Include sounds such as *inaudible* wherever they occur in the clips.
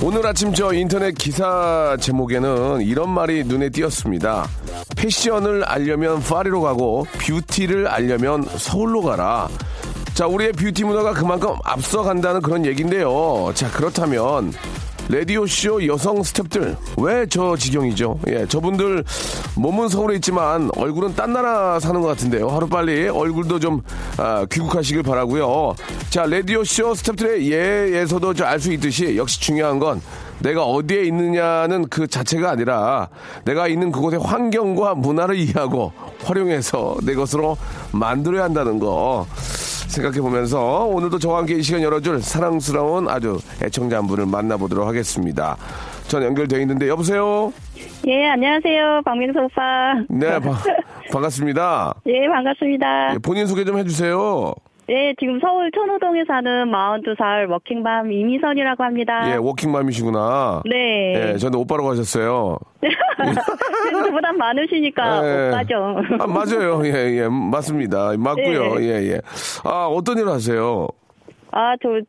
오늘 아침 저 인터넷 기사 제목에는 이런 말이 눈에 띄었습니다. 패션을 알려면 파리로 가고 뷰티를 알려면 서울로 가라. 자, 우리의 뷰티 문화가 그만큼 앞서간다는 그런 얘기인데요. 자, 그렇다면 라디오쇼 여성 스탭들 왜 저 지경이죠? 예, 저분들 몸은 서울에 있지만 얼굴은 딴 나라 사는 것 같은데요. 하루빨리 얼굴도 좀 아, 귀국하시길 바라고요. 자, 라디오쇼 스탭들의 예에서도 알 수 있듯이 역시 중요한 건 내가 어디에 있느냐는 그 자체가 아니라 내가 있는 그곳의 환경과 문화를 이해하고 활용해서 내 것으로 만들어야 한다는 거 생각해 보면서 오늘도 저와 함께 이 시간 열어줄 사랑스러운 아주 애청자 한 분을 만나보도록 하겠습니다. 전 연결되어 있는데 여보세요? 예, 안녕하세요. 박명수 오빠. 네, 바- *laughs* 반갑습니다. 예, 반갑습니다. 예, 본인 소개 좀 해주세요. 예, 지금 서울 천호동에 사는 42살 워킹맘 이미선이라고 합니다. 예, 워킹맘이시구나. 네. 예, 저는 오빠라고 하셨어요. *laughs* 저보다 많으시니까 예. 오빠죠. 아, 맞아요. 예, 예, 맞습니다. 맞고요. 네. 예, 예. 아, 어떤 일 하세요? 아, 저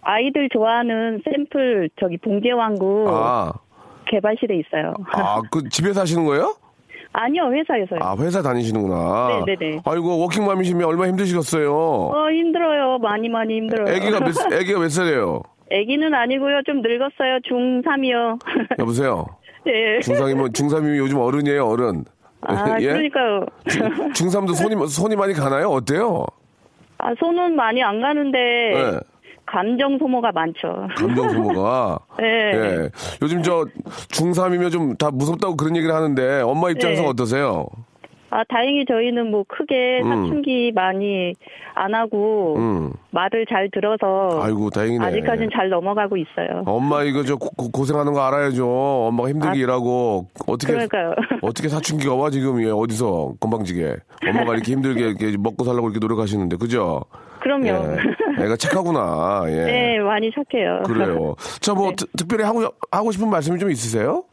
아이들 좋아하는 샘플 저기 봉제왕국 아, 개발실에 있어요. 아, 그 집에서 하시는 거예요? 아니요, 회사에서요. 아, 회사 다니시는구나. 네, 네, 네. 아이고, 워킹맘이시면 얼마나 힘드시겠어요? 어, 힘들어요. 많이 많이 힘들어요. 애기가 몇, 애기가 몇 살이에요? *laughs* 애기는 아니고요. 좀 늙었어요. 중3이요. *laughs* 여보세요? 예. 중3이면, *laughs* 중3이면 요즘 어른이에요, 어른. 아, 예? 그러니까요. 중3도 손이, 손이 많이 가나요? 어때요? 아, 손은 많이 안 가는데 네. 감정 소모가 많죠. 감정 소모가. *laughs* 네. 예. 요즘 저 중3이면 좀 다 무섭다고 그런 얘기를 하는데 엄마 입장에서 네. 어떠세요? 아, 다행히 저희는 뭐 크게 음. 사춘기 많이 안 하고 음. 말을 잘 들어서 아이고, 다행이네. 아직까지는 잘 넘어가고 있어요. 엄마 이거 저 고, 고생하는 거 알아야죠. 엄마가 힘들게 아, 일하고 어떻게 그러니까요. *laughs* 어떻게 사춘기가 와 지금 예, 어디서 건방지게 엄마가 이렇게 힘들게 이렇게 먹고 살라고 이렇게 노력하시는데 그죠? 그럼요. 예. 애가 착하구나. 예. *laughs* 네, 많이 착해요. 그래요. 자, 뭐 *laughs* 네. 특- 특별히 하고 하고 싶은 말씀이 좀 있으세요?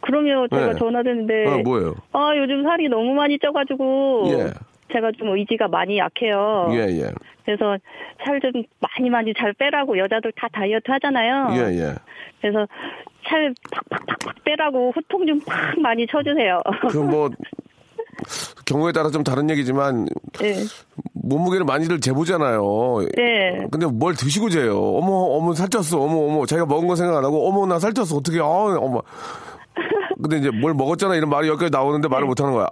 그럼요. 제가 네. 전화드는데 어, 뭐예요? 아, 요즘 살이 너무 많이 쪄가지고 예. 제가 좀 의지가 많이 약해요. 예, 예. 그래서 살 좀 많이 많이 잘 빼라고 여자들 다 다이어트 하잖아요. 예, 예. 그래서 살 팍팍팍팍 빼라고 후통 좀 팍 많이 쳐주세요. 그뭐 *laughs* 경우에 따라 좀 다른 얘기지만 네. 몸무게를 많이들 재보잖아요. 네. 근데 뭘 드시고 재요? 어머, 어머, 살쪘어. 어머, 어머. 자기가 먹은 거 생각 안 하고, 어머, 나 살쪘어. 어떻게, 아, 어머. *laughs* 근데 이제 뭘 먹었잖아. 이런 말이 여기까지 나오는데 말을 못 하는 거야.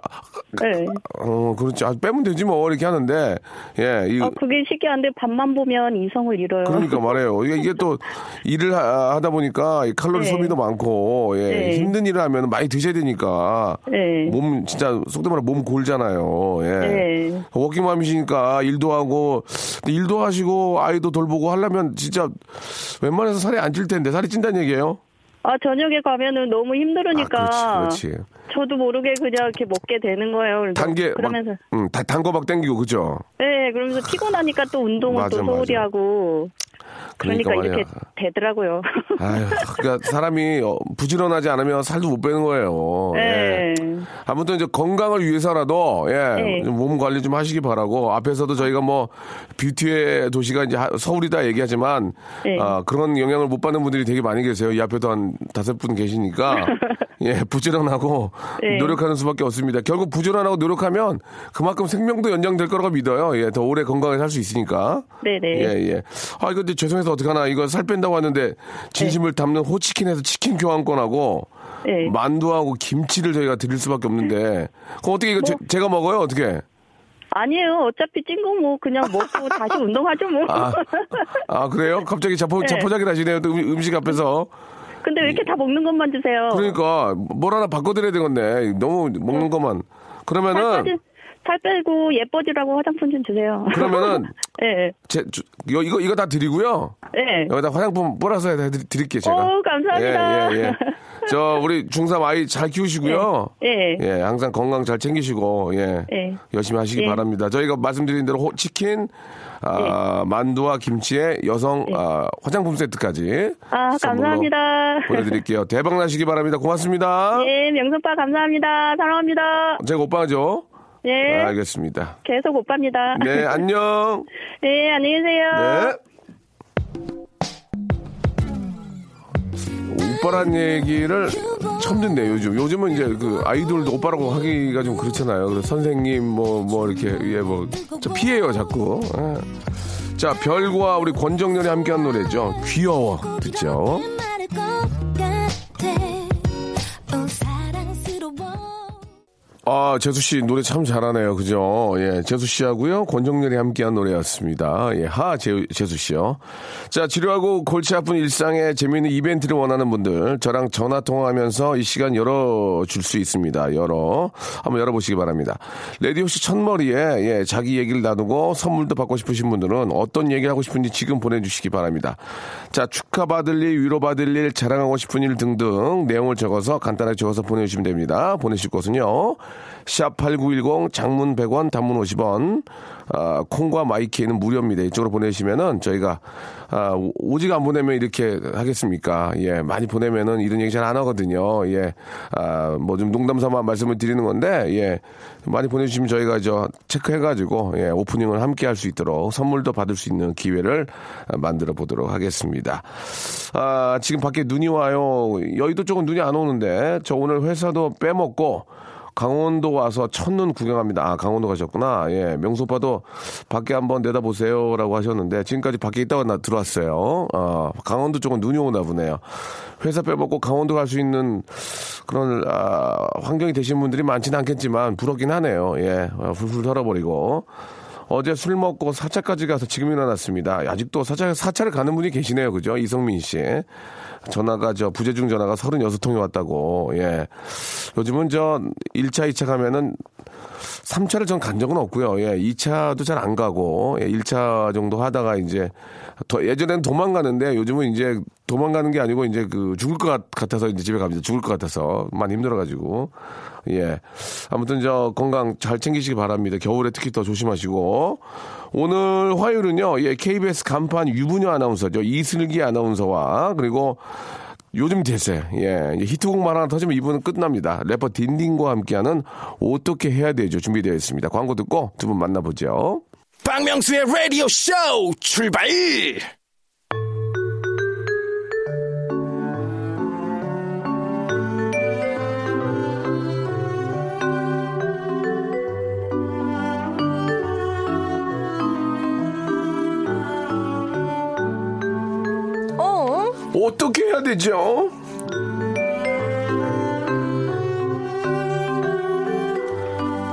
네. 어, 그렇지. 아, 빼면 되지 뭐. 이렇게 하는데, 예, 이 아, 그게 신기한데 밥만 보면 이성을 잃어요. 그러니까 말해요. 이게, 이게 또 *laughs* 일을 하, 다 보니까 이 칼로리 네. 소비도 많고, 예, 네. 힘든 일을 하면 많이 드셔야 되니까. 네. 몸, 진짜, 속도 말해 몸 골잖아요. 예. 네. 워킹맘이시니까 일도 하고, 일도 하시고, 아이도 돌보고 하려면 진짜 웬만해서 살이 안 찔 텐데, 살이 찐다는 얘기예요? 아, 저녁에 가면은 너무 힘들으니까. 아, 그렇지, 그렇지. 저도 모르게 그냥 이렇게 먹게 되는 거예요. 단계, 막, 그러면서. 음, 다, 단거 막 땡기고, 그죠? 네, 그러면서 피곤하니까 또 운동을 맞아, 또 맞아. 소홀히 하고. 그러니까, 그러니까 이렇게 되더라고요. *laughs* 아유, 그러니까 사람이 어, 부지런하지 않으면 살도 못 빼는 거예요. 예. 네. 아무튼 이제 건강을 위해서라도 예, 네. 좀몸 관리 좀 하시기 바라고 앞에서도 저희가 뭐 뷰티의 도시가 이제 하- 서울이다 얘기하지만 네. 아, 그런 영향을 못 받는 분들이 되게 많이 계세요. 이 앞에도 한 다섯 분 계시니까 *laughs* 예, 부지런하고 네. 노력하는 수밖에 없습니다. 결국 부지런하고 노력하면 그만큼 생명도 연장될 거라고 믿어요. 예, 더 오래 건강하게 살 수 있으니까. 네네. 예, 예. 아, 이거 근데 죄송해서 어떡하나. 이거 살 뺀다고 하는데 진심을 담는 호치킨에서 치킨 교환권하고 네. 만두하고 김치를 저희가 드릴 수밖에 없는데. 그럼 어떻게 이거 뭐. 제, 가 먹어요? 어떻게? 아니에요. 어차피 찐 거 뭐 그냥 먹고 *laughs* 다시 운동하죠 뭐. 아, 아, 그래요? 갑자기 자포, 네. 자포자기 하시네요. 또 음- 음식 앞에서. 근데 왜 이렇게 다 먹는 것만 주세요? 그러니까 뭘 하나 바꿔드려야 되겠네. 너무 먹는 것만. 살, 그러면은 빠지, 살 빼고 예뻐지라고 화장품 좀 주세요. 그러면은 *laughs* 네. 제, 주- 이거 이거 이거 다 드리고요. 네. 여기다 화장품 뿌려서 해 드릴게요 제가. 오, 감사합니다. 예, 예, 예. *laughs* 저 우리 중3 아이 잘 키우시고요. 예. 예, 항상 건강 잘 챙기시고 예. 예. 열심히 하시기 예. 바랍니다. 저희가 말씀드린 대로 호- 치킨 아, 만두와 김치에 여성 아, 화장품 세트까지 예. 아, 감사합니다. 보내드릴게요. 대박 나시기 바랍니다. 고맙습니다. 예, 명성빠 감사합니다. 사랑합니다. 제가 오빠죠? 예. 알겠습니다. 계속 오빠입니다. 네, 안녕. 네, *laughs* 안녕히 계세요. 네. 오빠란 얘기를 처음 듣네요, 요즘. 요즘은 이제 그 아이돌도 오빠라고 하기가 좀 그렇잖아요. 그래서 선생님, 뭐, 뭐, 이렇게, 예, 뭐, 저 피해요, 자꾸. 예. 자, 별과 우리 권정열이 함께한 노래죠. 귀여워. 듣죠. 아, 재수 씨 노래 참 잘하네요. 그죠? 예, 재수 씨하고요. 권정렬이 함께한 노래였습니다. 예, 하 재, 재수 씨요. 자, 치료하고 골치 아픈 일상에 재미있는 이벤트를 원하는 분들, 저랑 전화 통화하면서 이 시간 열어 줄 수 있습니다. 열어. 한번 열어 보시기 바랍니다. 레디오 씨 첫머리에, 예, 자기 얘기를 나누고 선물도 받고 싶으신 분들은 어떤 얘기를 하고 싶은지 지금 보내 주시기 바랍니다. 자, 축하받을 일, 위로받을 일, 자랑하고 싶은 일 등등 내용을 적어서 간단하게 적어서 보내 주시면 됩니다. 보내실 곳은요. 샵8910 장문 100원 단문 50원 아, 콩과 마이키에는 무료입니다. 이쪽으로 보내시면은 저희가 아, 오- 오직 안 보내면 이렇게 하겠습니까? 예, 많이 보내면은 이런 얘기 잘 안 하거든요. 예, 아, 뭐 좀 농담 삼아 말씀을 드리는 건데, 예, 많이 보내주시면 저희가 저 체크해가지고 예, 오프닝을 함께 할 수 있도록 선물도 받을 수 있는 기회를 아, 만들어 보도록 하겠습니다. 아, 지금 밖에 눈이 와요. 여의도 쪽은 눈이 안 오는데 저 오늘 회사도 빼먹고 강원도 와서 첫눈 구경합니다. 아, 강원도 가셨구나. 예, 명수 오빠도 밖에 한번 내다보세요 라고 하셨는데 지금까지 밖에 있다가 나 들어왔어요. 아, 강원도 쪽은 눈이 오나 보네요. 회사 빼먹고 강원도 갈 수 있는 그런 아, 환경이 되신 분들이 많지는 않겠지만 부럽긴 하네요. 예, 아, 훌훌 털어버리고. 어제 술 먹고 사차까지 가서 지금 일어났습니다. 아직도 사차, 사차를 가는 분이 계시네요. 그죠? 이성민 씨. 전화가 저 부재중 전화가 36통이 왔다고. 예. 요즘은 저 1차, 2차 가면은 3차를 전 간 적은 없고요. 예, 2차도 잘 안 가고 예, 1차 정도 하다가 이제 더 예전에는 도망가는데 요즘은 이제 도망가는 게 아니고 이제 그 죽을 것 같- 같아서 이제 집에 갑니다. 죽을 것 같아서 많이 힘들어 가지고 예 아무튼 저 건강 잘 챙기시기 바랍니다. 겨울에 특히 더 조심하시고 오늘 화요일은요 예 KBS 간판 유부녀 아나운서죠 이슬기 아나운서와 그리고 요즘 대세, 예, 히트곡만 하나 터지면 이분은 끝납니다. 래퍼 딘딘과 함께하는 어떻게 해야 되죠? 준비되어 있습니다. 광고 듣고 두 분 만나보죠. 박명수의 라디오 쇼 출발! 되죠?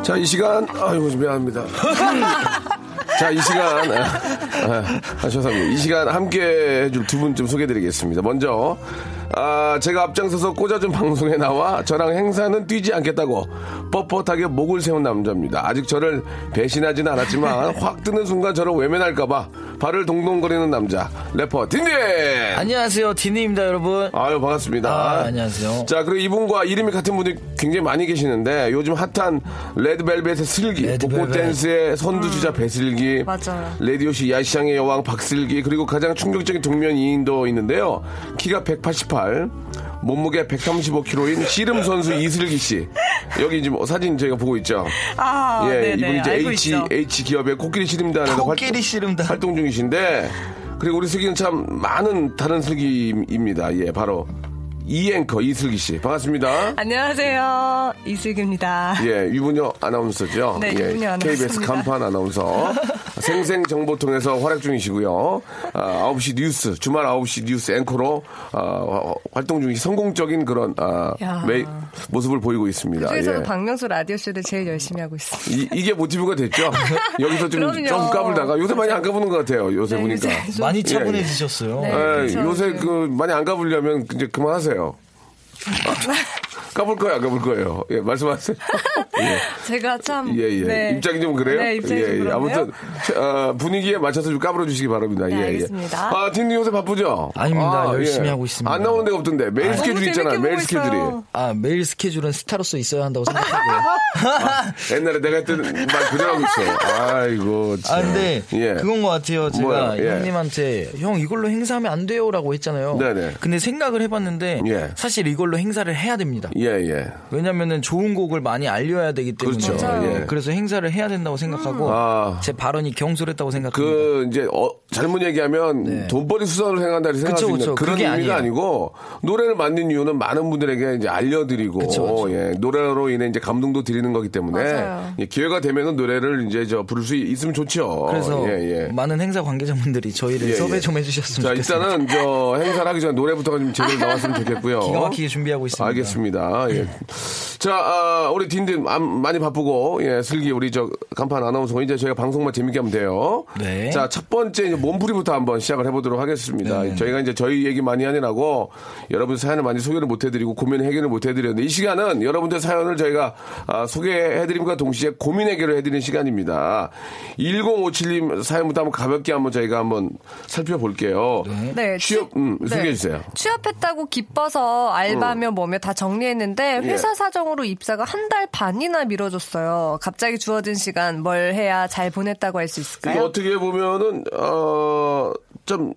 자, 이 시간, 아이고, 미안합니다. 자, 이 시간, 아, 아, 아, 죄송합니다. 이 시간 함께 해줄 두 분 좀 소개해드리겠습니다. 먼저, 아, 제가 앞장서서 꽂아준 방송에 나와 저랑 행사는 뛰지 않겠다고 뻣뻣하게 목을 세운 남자입니다. 아직 저를 배신하지는 않았지만 확 뜨는 순간 저를 외면할까봐 발을 동동거리는 남자, 래퍼 딘딘! 안녕하세요, 딘딘입니다, 여러분. 아유 반갑습니다. 아, 안녕하세요. 자 그리고 이분과 이름이 같은 분이 굉장히 많이 계시는데 요즘 핫한 레드벨벳의 슬기, 레드벨벳. 복고 댄스의 선두주자 배슬기, 맞아요. 라디오쇼 야시장의 여왕 박슬기 그리고 가장 충격적인 동명이인도 있는데요. 키가 188, 몸무게 135kg인 씨름 선수 이슬기 씨. 여기 지금 사진 저희가 보고 있죠. 아, 예, 네네. 이분 이제 H 있죠. H 기업의 코끼리 씨름단에서 코끼리 씨름단. 활동 중이신데 그리고 우리 슬기는 참 많은 다른 슬기입니다. 예, 바로 이 앵커 이슬기 씨 반갑습니다. 안녕하세요. 이슬기입니다. 예, 유부녀 아나운서죠. 네, 예, 유부녀 KBS. 간판 아나운서. *laughs* 생생정보통에서 활약 중이시고요. 아, 9시 뉴스, 주말 9시 뉴스 앵커로 아, 활동 중이시 성공적인 그런 아, 야. 매, 모습을 보이고 있습니다. 그중에서도 예. 박명수 라디오쇼를 제일 열심히 하고 있습니다. 이, 게 모티브가 됐죠? *laughs* 여기서 좀, 그럼요. 좀 까불다가 요새 많이 안 까부는 것 같아요. 요새 네, 보니까. 요새 좀- 많이 예, 차분해지셨어요. 네. 예, 그렇죠. 요새 네. 그 많이 안 까불려면 이제 그만하세요. *laughs* 까불 거야, 안 까불 거예요. 예, 말씀하세요. *laughs* 예. 제가 참. 예, 예. 네. 입장이 좀 그래요? 네, 입장이 예, 좀 예. 아무튼, 어, 분위기에 맞춰서 좀 까불어 주시기 바랍니다. 네, 예, 알겠습니다. 예. 아, 딘니 요새 바쁘죠? 아닙니다. 아, 열심히 예. 하고 있습니다. 안 나오는 데가 없던데. 매일 너무 스케줄 있잖아요. 보고 스케줄이. 있어요. 아, 매일 스케줄은 스타로서 있어야 한다고 생각하고요. *laughs* 옛날에 내가 했던 말 그대로 하고 있어. 아이고. 참. 아, 근데 예. 그건 것 같아요. 제가 뭐야, 예. 형님한테 형 이걸로 행사하면 안 돼요라고 했잖아요. 네네. 근데 생각을 해봤는데 예. 사실 이걸로 행사를 해야 됩니다. 예, 예. 왜냐면은 좋은 곡을 많이 알려야 되기 때문에 그렇죠. 예. 그래서 행사를 해야 된다고 생각하고 아. 제 발언이 경솔했다고 생각합니다. 그 이제 어, 잘못 얘기하면 네. 돈벌이 수단으로 생각한다 생각할 그쵸, 수 있는 그쵸. 그런 그게 의미가 아니에요. 아니고 노래를 만든 이유는 많은 분들에게 이제 알려드리고 그쵸, 그쵸. 예, 노래로 인해 이제 감동도 드리는 거기 때문에. 예, 기회가 되면은 노래를 이제 저 부를 수 있으면 좋죠. 그래서 예, 예. 많은 행사 관계자분들이 저희를 예, 섭외 예. 좀 해주셨으면 자, 좋겠습니다. 일단은 저 행사를 하기 전에 노래부터가 좀 제대로 나왔으면 좋겠고요. *laughs* 기가 막히게 준비하고 있습니다. 알겠습니다. 예. 자, 아, 우리 딘딘 아, 많이 바쁘고, 예, 슬기 우리 저 간판 아나운서 이제 저희가 방송만 재밌게 하면 돼요. 네. 자, 첫 번째 이제 몸풀이부터 한번 시작을 해보도록 하겠습니다. 네, 네. 저희가 이제 저희 얘기 많이 하느라고 여러분 사연을 많이 소개를 못 해드리고 고민 해결을 못 해드렸는데 이 시간은 여러분들 사연을 저희가 아, 소개해드림과 동시에 고민 해결을 해드리는 시간입니다. 1057님 사연부터 한번 가볍게 한번 저희가 한번 살펴볼게요. 네. 취업, 음, 네. 소개해주세요. 취업했다고 기뻐서 알바며 뭐며 다 정리했는데 회사 사정으로 입사가 한 달 반이나 미뤄졌어요. 갑자기 주어진 시간 뭘 해야 잘 보냈다고 할 수 있을까요? 어떻게 보면은 어 좀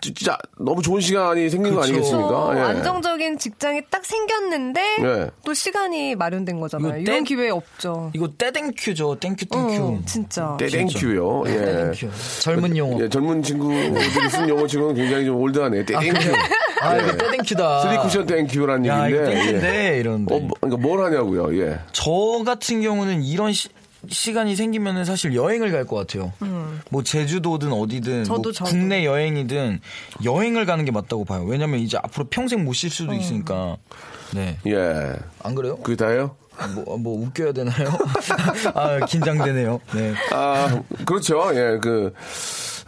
진짜 너무 좋은 시간이 생긴 거 그쵸. 아니겠습니까? 예. 안정적인 직장이 딱 생겼는데 예. 또 시간이 마련된 거잖아요. 이거 이런 땡- 기회 없죠. 이거 떼땡큐죠. 땡큐 땡큐. 어, 진짜. 떼thank you요. 예. 떼thank you. 젊은 용어. 예, 젊은 친구들이 쓴 용어 치고는 굉장히 좀 old하네. 떼thank you. 아, 이거 떼thank you다. 쓰리 쿠션 thank you라는 야, 얘기인데. thank you인데 예. 이런데. 어, 뭐, 그러니까 뭘 하냐고요. 예. 저 같은 경우는 이런 시, 시간이 생기면은 사실 여행을 갈 것 같아요. 뭐 제주도든 어디든 저도, 뭐 저도. 국내 여행이든 여행을 가는 게 맞다고 봐요. 왜냐면 이제 앞으로 평생 못 쉴 수도 있으니까. 네. 예. 안 그래요? 그게 다예요? 뭐, 뭐 웃겨야 되나요? *laughs* 아, 긴장되네요. 네. 아, 그렇죠. 예, 그,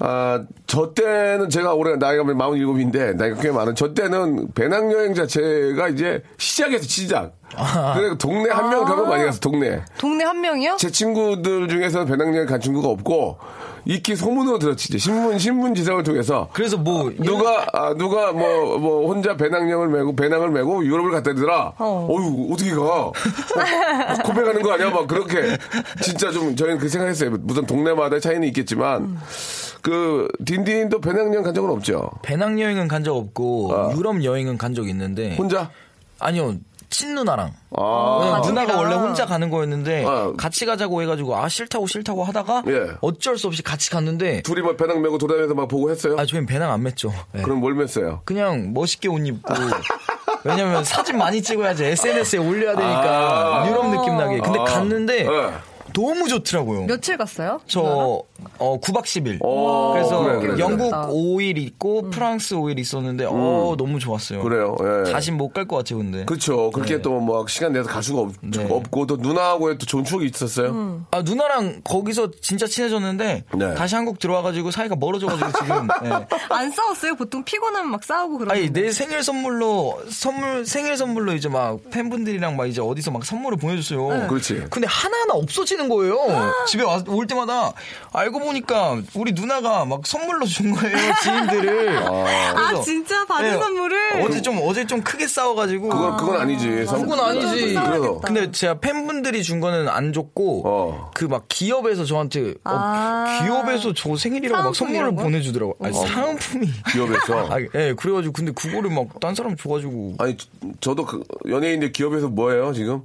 아, 저 때는 제가 올해 나이가 47인데, 나이가 꽤 많은, 저 때는 배낭여행 자체가 이제 시작에서 시작. 그래, 동네 한명 가면 많이 갔어, 동네. 동네 한 명이요? 제 친구들 중에서는 배낭여행 간 친구가 없고, 익히 소문으로 들었지. 이제 신문, 신문 지상을 통해서. 그래서 뭐 누가, 아, 누가 뭐, 뭐, 혼자 배낭여행을 메고, 배낭을 메고 유럽을 갔다더라. 어. 어. 유 어떻게 가? 어, 고백하는 거 아니야? 막 그렇게. 진짜 좀, 저희는 그 생각했어요. 무슨 동네마다 차이는 있겠지만, 그, 딘딘도 배낭여행 간 적은 없죠? 배낭여행은 간 적 없고 아. 유럽 여행은 간 적 있는데 혼자? 아니요. 친누나랑. 아. 누나가 가. 원래 혼자 가는 거였는데 아. 같이 가자고 해가지고 아 싫다고 싫다고 하다가 예. 어쩔 수 없이 같이 갔는데 둘이 뭐 배낭 메고 돌아다니면서 막 보고 했어요? 아 저희는 배낭 안 맸죠. 네. 그럼 뭘 맸어요? 그냥 멋있게 옷 입고 *laughs* 왜냐면 사진 많이 찍어야지 SNS에 올려야 되니까 아. 유럽 느낌 나게. 근데 아. 갔는데 네. 너무 좋더라고요. 며칠 갔어요? 저 어, 9박 10일. 오, 그래서 그래, 그래, 그래. 영국 좋다. 5일 있고 프랑스 5일 있었는데 어 너무 좋았어요. 그래요, 예. 다시 못 갈 것 같아요, 근데. 그렇죠. 그렇게 네. 또뭐 시간 내서 갈 수가 없, 네. 없고 또 누나하고의 또 좋은 추억이 있었어요. 아 누나랑 거기서 진짜 친해졌는데 네. 다시 한국 들어와 가지고 사이가 멀어져 가지고 지금. 네. *laughs* 안 싸웠어요? 보통 피곤하면 막 싸우고 그러는데. 아니 내 생일 선물로 선물 생일 선물로 이제 막 팬분들이랑 막 이제 어디서 막 선물을 보내 줬어요. 그렇지. 근데 하나하나 없어지는 거예요. 집에 와, 올 때마다 알고 보니까 우리 누나가 막 선물로 준 거예요 지인들을. 아, 그래서 진짜 받은 네, 선물을? 어제 좀 어제 좀 크게 싸워가지고. 그건 그건 아니지. 선- 그건 아니지. 그래서 근데 제가 팬분들이 준 거는 안 줬고 어. 그막 기업에서 저한테 어, 아. 기업에서 저 생일이라고 막 선물을? 보내주더라고. 아니 사은품이. 기업에서. *laughs* 아, 예, 그래가지고 근데 그거를 막 딴 사람 줘가지고. 아니 저- 저도 그 연예인들 기업에서 뭐예요 지금?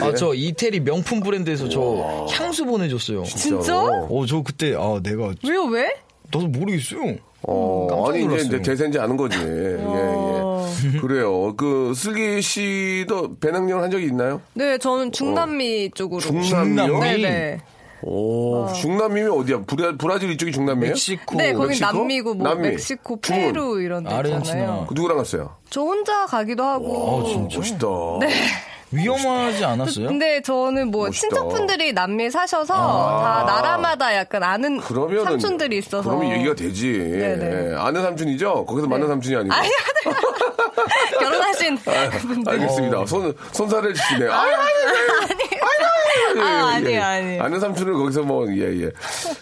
아저 이태리 명품 브랜드에서 저 향수 보내줬어요. 진짜? 어 저 그때 아 내가 왜요, 왜? 나도 모르겠어요. 어, 깜짝 아니 이제, 놀랐어요. 이제 대세인지 아는 거지. 예, 예. 그래요. 그 슬기 씨도 배낭여행 한 적이 있나요? 네, 저는 중남미 쪽으로. 중남미요? 네네. 오, 중남미면 어디야? 브라, 브라질 이쪽이 중남미예요? 멕시코. 네, 거긴 멕시코? 남미고 뭐 남미. 멕시코, 중은? 페루 이런 데 아르헨티나. 있잖아요. 그 누구랑 갔어요? 저 혼자 가기도 하고. 어, 진짜? 멋있다. 네. 위험하지 않았어요? 근데 저는 뭐 멋있다. 친척분들이 남미에 사셔서 다 나라마다 약간 아는 그러면 삼촌들이 있어서. 그러면 얘기가 되지. 네네. 예, 아는 삼촌이죠? 거기서 만난 삼촌이 아니고. 아니, 아니, *laughs* 결혼하신 분들. 알겠습니다. 손, 손살을 치시네. 아유, 아유, 아, 예, 예. 아니에요, 아니에요. 아는 삼촌을 거기서 뭐, 예, 예.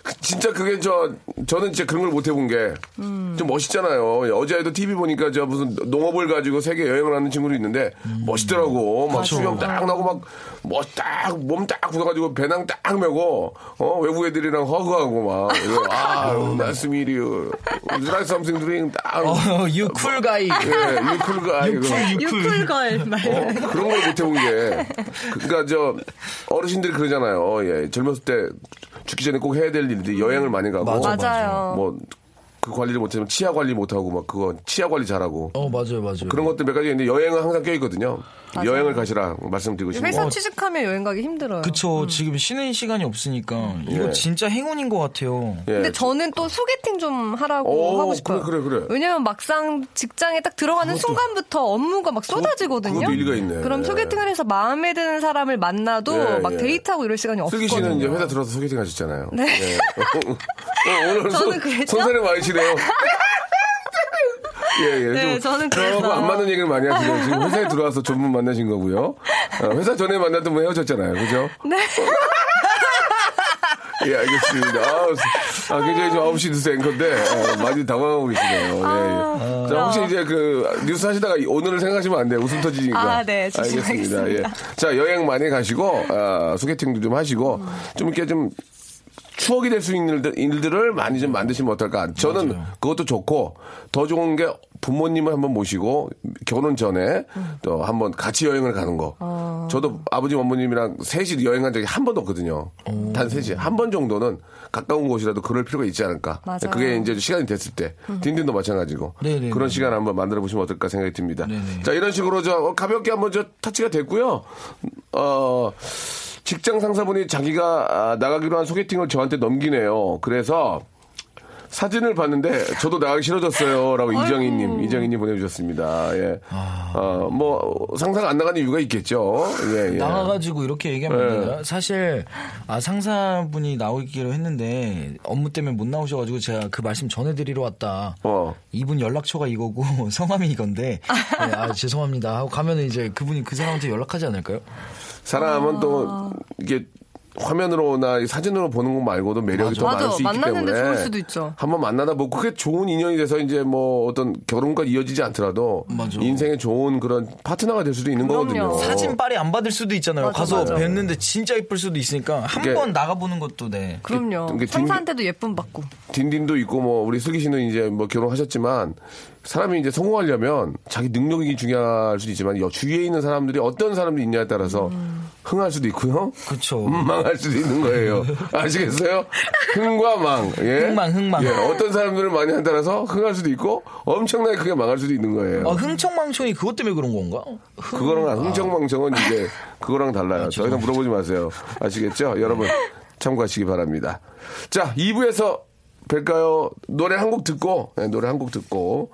그- 진짜 그게 저, 저는 진짜 그런 걸 못 해본 게, 음. 좀 멋있잖아요. 예, 어제도 TV 보니까 저 무슨 농업을 가지고 세계 여행을 하는 친구도 있는데, 멋있더라고. 막 수영 딱 나고 막, 뭐 딱, 몸 딱 굳어가지고 배낭 딱 메고, 어, 외국 애들이랑 허그하고 막, 예, 아, 나이스 미리유. 나이스 something drink 딱. 어, 유쿨 가이. 예, 유쿨가. 유쿨걸 말. 어, 그런 걸 못 해본 게. 그러니까 저 어르신들이 그러잖아요. 예, 젊었을 때 죽기 전에 꼭 해야 될 일들이 여행을 많이 가고. 맞아, 맞아요. 뭐 그 관리를 못하면 치아 관리 못하고 막 그거 치아 관리 잘하고. 어, 맞아요, 맞아요. 그런 것들 몇 가지 있는데 여행은 항상 껴있거든요. 여행을 가시라 말씀드리고 싶고. 회사 취직하면 여행 가기 힘들어요. 그쵸. 지금 쉬는 시간이 없으니까 이거 예. 진짜 행운인 것 같아요. 예. 근데 저는 또 소개팅 좀 하라고 오, 하고 싶어요. 그래, 그래, 그래. 왜냐면 막상 직장에 딱 들어가는 순간부터 업무가 막 쏟아지거든요. 그것도 일리가 있네. 그럼 소개팅을 해서 마음에 드는 사람을 만나도 예, 막 예. 데이트하고 이럴 시간이 슬기 없거든요. 씨는 이제 회사 들어서 소개팅 하셨잖아요. 네. 예. 어, 오늘 저는 손, 그랬죠? 손살이 많 으시네요. 예, 예. 네, 좀 저는 그래서. 안 맞는 얘기를 많이 하시네요. 지금 회사에 들어와서 전문 만나신 거고요. 어, 회사 전에 만났던 분 헤어졌잖아요. 그죠? 네. *laughs* 예, 알겠습니다. 아, 아, 굉장히 좀 9시 뉴스 앵커인데, 어, 많이 당황하고 계시네요. 예, 예. 자, 혹시 이제 그, 뉴스 하시다가 오늘을 생각하시면 안 돼요. 웃음 터지니까. 아, 네, 알겠습니다. 예. 조심하겠습니다. 자, 여행 많이 가시고, 아, 소개팅도 좀 하시고, 좀 이렇게 좀, 추억이 될 수 있는 일들, 일들 을 많이 좀 만드시면 어떨까. 저는 그것도 좋고, 더 좋은 게 부모님을 한번 모시고, 결혼 전에 또 한번 같이 여행을 가는 거. 저도 아버지 어머님이랑 셋이 여행한 적이 한 번도 없거든요. 단 셋이. 한 번 정도는 가까운 곳이라도 그럴 필요가 있지 않을까. 맞아요. 그게 이제 시간이 됐을 때. 딘딘도 마찬가지고. 네네. 그런 시간 한번 만들어 보시면 어떨까 생각이 듭니다. 네네. 자, 이런 식으로 저 어, 가볍게 한번 저 터치가 됐고요. 어, 직장 상사분이 자기가 아, 나가기로 한 소개팅을 저한테 넘기네요. 그래서 사진을 봤는데 저도 나가기 싫어졌어요. 라고 이정희님, 이정희님 보내주셨습니다. 예. 어, 뭐, 상사가 안 나가는 이유가 있겠죠. 예, 예. 나가가지고 이렇게 얘기하면 되나? 사실 아 상사분이 나오기로 했는데 업무 때문에 못 나오셔가지고 제가 그 말씀 전해드리러 왔다. 어. 이분 연락처가 이거고 *laughs* 성함이 이건데 네, 아 죄송합니다 하고 가면은 이제 그분이 그 사람한테 연락하지 않을까요? 사람은 또 이게 화면으로나 이 사진으로 보는 것 말고도 매력이 더 맞아. 많을 수 있기 만났는데 때문에 좋을 수도 있죠. 한번 만나다 보고 그게 좋은 인연이 돼서 이제 뭐 어떤 결혼까지 이어지지 않더라도 맞아. 인생에 좋은 그런 파트너가 될 수도 있는 그럼요. 거거든요. 사진 빨이 안 받을 수도 있잖아요. 맞아, 가서 맞아. 뵀는데 진짜 이쁠 수도 있으니까 한 번 나가 보는 것도 네. 그럼요. 이게 상사한테도 예쁨 받고. 딘딘도 있고 뭐 우리 슬기 씨는 이제 뭐 결혼하셨지만 사람이 이제 성공하려면 자기 능력이 중요할 수도 있지만 여 주위에 있는 사람들이 어떤 사람들이 있냐에 따라서 흥할 수도 있고요. 그쵸. *laughs* 망할 수도 있는 거예요. 아시겠어요? 흥과 망. 예? 흥망, 흥망. 예, 어떤 사람들을 많이 한 따라서 흥할 수도 있고 엄청나게 크게 망할 수도 있는 거예요. 아, 흥청망청이 그것 때문에 그런 건가? 그거랑 흥청망청은 이제 그거랑 달라요. 더 이상 물어보지 마세요. 아시겠죠? 여러분 참고하시기 바랍니다. 자, 2부에서 뵐까요? 노래 한 곡 듣고, 예, 노래 한 곡 듣고,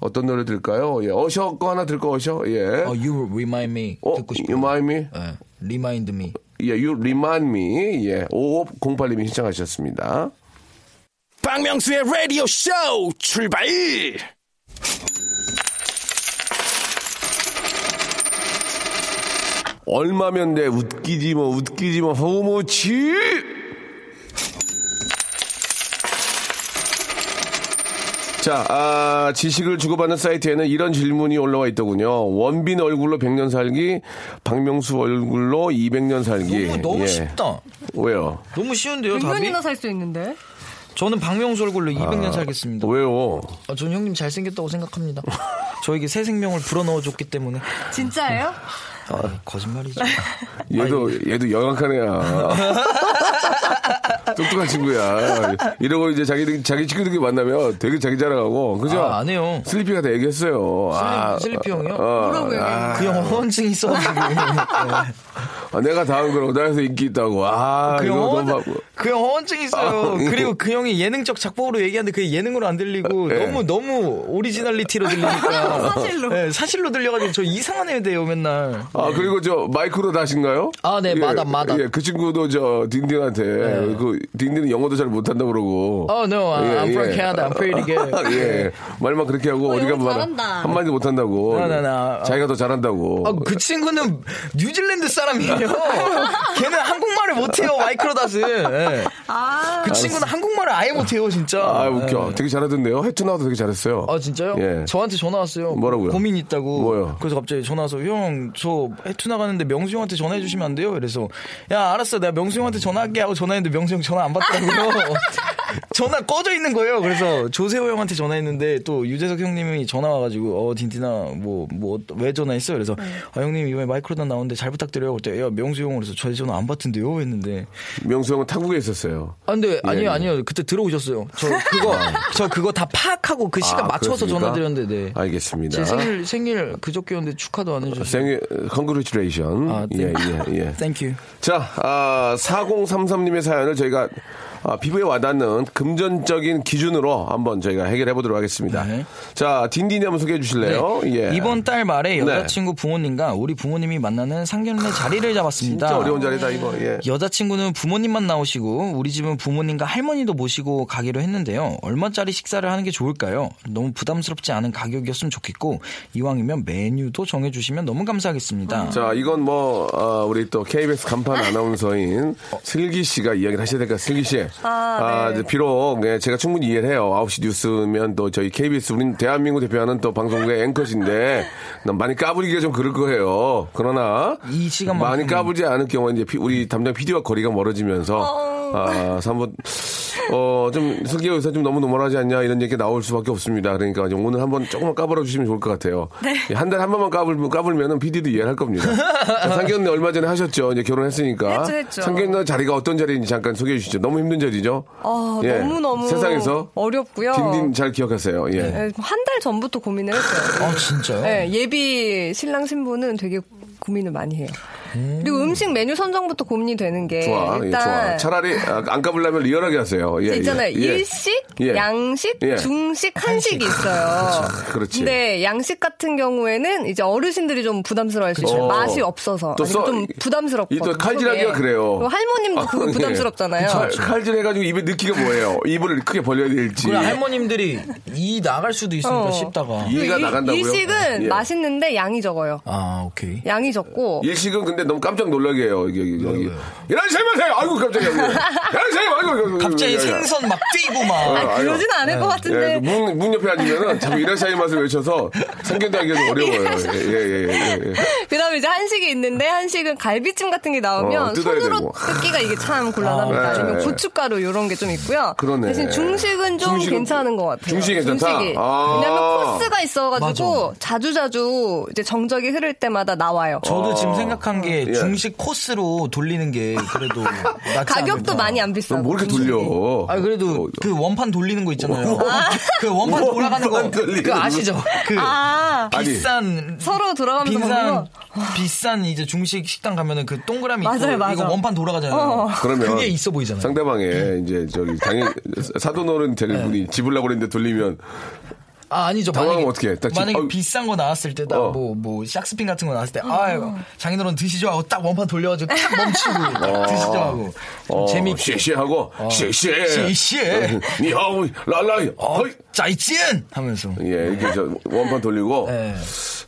어떤 노래 들을까요? 예, 어셔 거 하나 들까, 어셔? 예. 어, you remind me 어, 듣고 싶어요. you mind me? 네, remind me. 예, you remind me. 예, 5508님이 신청하셨습니다. 박명수의 라디오 쇼 출발! 얼마면 돼? 웃기지 뭐, 웃기지 뭐, 허무치! 자, 아, 지식을 주고받는 사이트에는 이런 질문이 올라와 있더군요. 원빈 얼굴로 100년 살기, 박명수 얼굴로 200년 살기. 너무, 너무 예. 쉽다. 왜요? 너무 쉬운데요, 답이? 100년이나 살 수 있는데. 저는 박명수 얼굴로 200년 살겠습니다. 왜요? 아, 전 형님 잘생겼다고 생각합니다. 저에게 새 생명을 불어넣어줬기 때문에. 진짜예요? 거짓말이죠. *laughs* 얘도 얘도 영악한 애야. *laughs* 똑똑한 친구야. 이러고 이제 자기 자기 친구들끼리 만나면 되게 자기 자랑하고 그죠? 아, 안 해요. 슬리피가 다 얘기했어요. 아, 슬리피 형이요? 어, 뭐라고 요? 아, 그형 허언증 있어 가지고. *laughs* 아, 내가 다음 걸 오다해서 인기 있다고. 아, 그 이거 형, 너무 허언, 바보. 그형 허언증 있어요. 아, 예. 그리고 그 형이 예능적 작법으로 얘기하는데 그게 예능으로 안 들리고 예. 너무 너무 오리지널리티로 들리니까 *laughs* 사실로. 네, 사실로 들려가지고 저 이상한 애 돼요 맨날. 아, 그리고 저 마이크로 다신가요? 아, 네, 마담, 마담. 예, 그 친구도 저 딘딘한테 그 딘딘은 영어도 잘 못한다 그러고. Oh no, I'm from Canada. I'm pretty good. *laughs* 예. 말만 그렇게 하고 어, 어디 가면. 한마디도 못한다고. 나, 나, 나. 자기가 더 잘한다고. 아, 그 친구는 뉴질랜드 사람이에요. *laughs* 걔는 한국말을 못해요, 마이크로닷은. 예. 그 친구는 한국말을 아예 못해요, 진짜. 아, 웃겨. 예. 되게 잘하던데요. 해투 나와도 되게 잘했어요. 아, 진짜요? 예. 저한테 전화 왔어요. 뭐라고요? 고민 있다고. 뭐요? 그래서 갑자기 전화 와서, 형, 저 해투 나 가는데 명수 형한테 전화해 주시면 안 돼요? 그래서, 야, 알았어. 내가 명수 형한테 전화할게 하고 전화했는데 명수 형 전화 안 받더라고요. *laughs* 전화 꺼져 있는 거예요. 그래서 조세호 형한테 전화했는데 또 유재석 형님이 전화 와가지고, 어, 딘딘아, 뭐, 뭐, 왜 전화했어? 그래서, 아, 형님, 이번에 마이크로닷 나오는데 잘 부탁드려요. 그때, 야, 명수 형, 그래서 저 전화 안 받던데요? 했는데, 명수 형은 타국에 있었어요. 아, 근데 아니요 예. 아니요 그때 들어오셨어요. 저 그거 저 그거 다 파악하고 그 시간 아, 맞춰서 그렇습니까? 전화 드렸는데 네. 알겠습니다. 제 생일 생일 그저께였는데 축하도 안 해주셨어요. 생일, congratulation. 아, 예, 땡- 예, 예. *laughs* Thank you. 자, 아, 4033님의 사연을 저희가 아, 피부에 와닿는 금전적인 기준으로 한번 저희가 해결해 보도록 하겠습니다. 네. 자, 딘딘이 한번 소개해 주실래요? 예. 이번 달 말에 네. 여자친구 부모님과 우리 부모님이 만나는 상견례 자리를 잡았습니다. 진짜 어려운 자리다, 이거. 예. 여자친구는 부모님만 나오시고 우리 집은 부모님과 할머니도 모시고 가기로 했는데요. 얼마짜리 식사를 하는 게 좋을까요? 너무 부담스럽지 않은 가격이었으면 좋겠고 이왕이면 메뉴도 정해주시면 너무 감사하겠습니다. 자, 이건 뭐, 아, 우리 또 KBS 간판 아나운서인 슬기 씨가 이야기를 하셔야 될 것 같아요. 슬기 씨. 아, 네. 이제 비록, 예, 제가 충분히 이해를 해요. 9시 뉴스면 또 저희 KBS, 우린 대한민국 대표하는 또 방송국의 앵커신데, *laughs* 난 많이 까부리기가 좀 그럴 거예요. 그러나, 이 시간만큼은- 많이 까부지 않을 경우에 이제 피- 우리 담당 PD와 거리가 멀어지면서, 아, 그래서 한번, 어, 좀, 슬기 여기서 좀 너무 노멀하지 않냐, 이런 얘기가 나올 수밖에 없습니다. 그러니까 오늘 한번 조금만 까불어 주시면 좋을 것 같아요. 예, 한 달에 한 번만 까불, 까불면은 PD도 이해를 할 겁니다. 자, *laughs* 상견례 얼마 전에 하셨죠. 이제 결혼했으니까. 했죠, 했죠. 상견례 자리가 어떤 자리인지 잠깐 소개해 주시죠. 너무 힘든 자리죠? 아, 예. 너무너무 세상에서 어렵고요. 딘딘 잘 기억하세요. 예. 한달 전부터 고민을 했어요. 아 진짜요? 네, 예비 신랑 신부는 되게 고민을 많이 해요. 그리고 음식 메뉴 선정부터 고민이 되는 게 좋아, 예, 일단 좋아. 차라리 아, 안 까불려면 리얼하게 하세요. 예, 있잖아요. 예, 예. 일식, 예. 양식, 예. 중식, 한식이 있어요. 그렇지. 근데 양식 같은 경우에는 이제 어르신들이 좀 부담스러워할 수 있어요. 어. 맛이 없어서 또 써- 좀 부담스럽거든요. 이또 칼질하기가. 그래요. 할머님도 그거 예. 부담스럽잖아요. 칼- 칼질 해가지고 입에 넣기가 뭐예요? 입을 크게 벌려야 될지. 할머님들이 이 나갈 수도 있으니까 어. 씹다가. 이가 일- 나간다고요? 일식은 예. 맛있는데 양이 적어요. 아 오케이. 양이 적고 일식은 근데 너무 깜짝 놀라게 해요. 이게, 이게, 여기. 이라시마세요 아이고, 깜짝이야. 이라시마 아이고. 갑자기. 생선 막 뛰고 막. 어, 아, 아유. 그러지는 않을 것 같은데. 예, 문, 문 옆에 앉으면은 자꾸 이라시아이 맛을 외쳐서 생견하기가 좀 어려워요. 예, 예, 예, 예. 그 다음에 이제 한식이 있는데 한식은 갈비찜 같은 게 나오면 어, 손으로 되고. 뜯기가 이게 참 곤란합니다. 아, 아니면 네. 고춧가루 이런 게 좀 있고요. 그러네. 대신 중식은 좀 중식은- 괜찮은 것 같아요. 중식이 괜찮다? 중식이. 아. 왜냐하면 코스가 있어가지고 맞아. 자주 자주 이제 정적이 흐를 때마다 나와요. 저도 지금 생각한 게 예. 중식 코스로 돌리는 게 그래도 *laughs* 가격도 않을까. 많이 안 비싸고. 뭐 이렇게 돌려? 아 그래도 어, 그 원판 돌리는 거 있잖아요. 그 원판 돌아가는 거 그 아시죠? 그아 아니. 비싼 서로 들어가면서 먹는 비싼 거. 비싼 이제 중식 식당 가면은 그 동그라미 맞아요, 있고 맞아. 이거 원판 돌아가잖아요. 어. 그러면 그게 있어 보이잖아요. 상대방의 이제 저기 당연히 사돈어른 될 네. 분이 집으려고 그랬는데 돌리면 아 아니죠. 당황하면 만약에, 어떡해? 딱 집- 만약에 어이. 비싼 거 나왔을 때 어. 딱뭐뭐 샥스핀 같은 거 나왔을 때 아유 장인어른 드시죠 하고 딱 원판 돌려가지고 *laughs* 딱 멈추고 드시죠 하고 좀 어, 재밌게 쉐쉐하고 쉐쉐 쉐쉐. 니하오 랄라이 어, 어이. 짜이찐 하면서 예, 이렇게 저 원판 돌리고 네.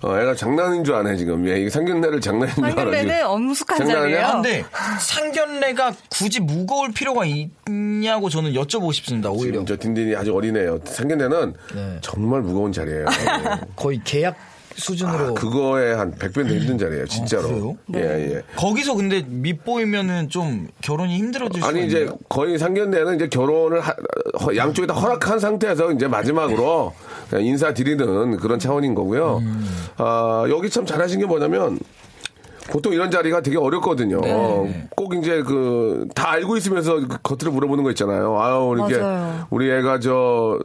어, 애가 장난인 줄 아네 지금. 예, 이게 상견례를 장난인 줄 알아. 상견례는 엄숙한 장난이야? 자리예요. 아, 근데 상견례가 굳이 무거울 필요가 있냐고 저는 여쭤보고 싶습니다. 오히려 지금 저 딘딘이 아주 어리네요. 상견례는 네. 정말 무거운 자리예요. *laughs* 거의 계약 수준으로 그거에 한 100배 더 힘든 자리예요, 진짜로. 아? 예, 예. 거기서 근데 밑보이면은 좀 결혼이 힘들어질 수가 아니 이제 있나요? 거의 상견례는 이제 결혼을 하- 허- 양쪽에 다 허락한 상태에서 이제 마지막으로 그냥 인사드리는 그런 차원인 거고요. 음. 아, 여기 참 잘하신 게 뭐냐면 보통 이런 자리가 되게 어렵거든요. 네. 꼭 이제 그 다 알고 있으면서 그 겉으로 물어보는 거 있잖아요. 아유 이렇게 맞아요. 우리 애가 저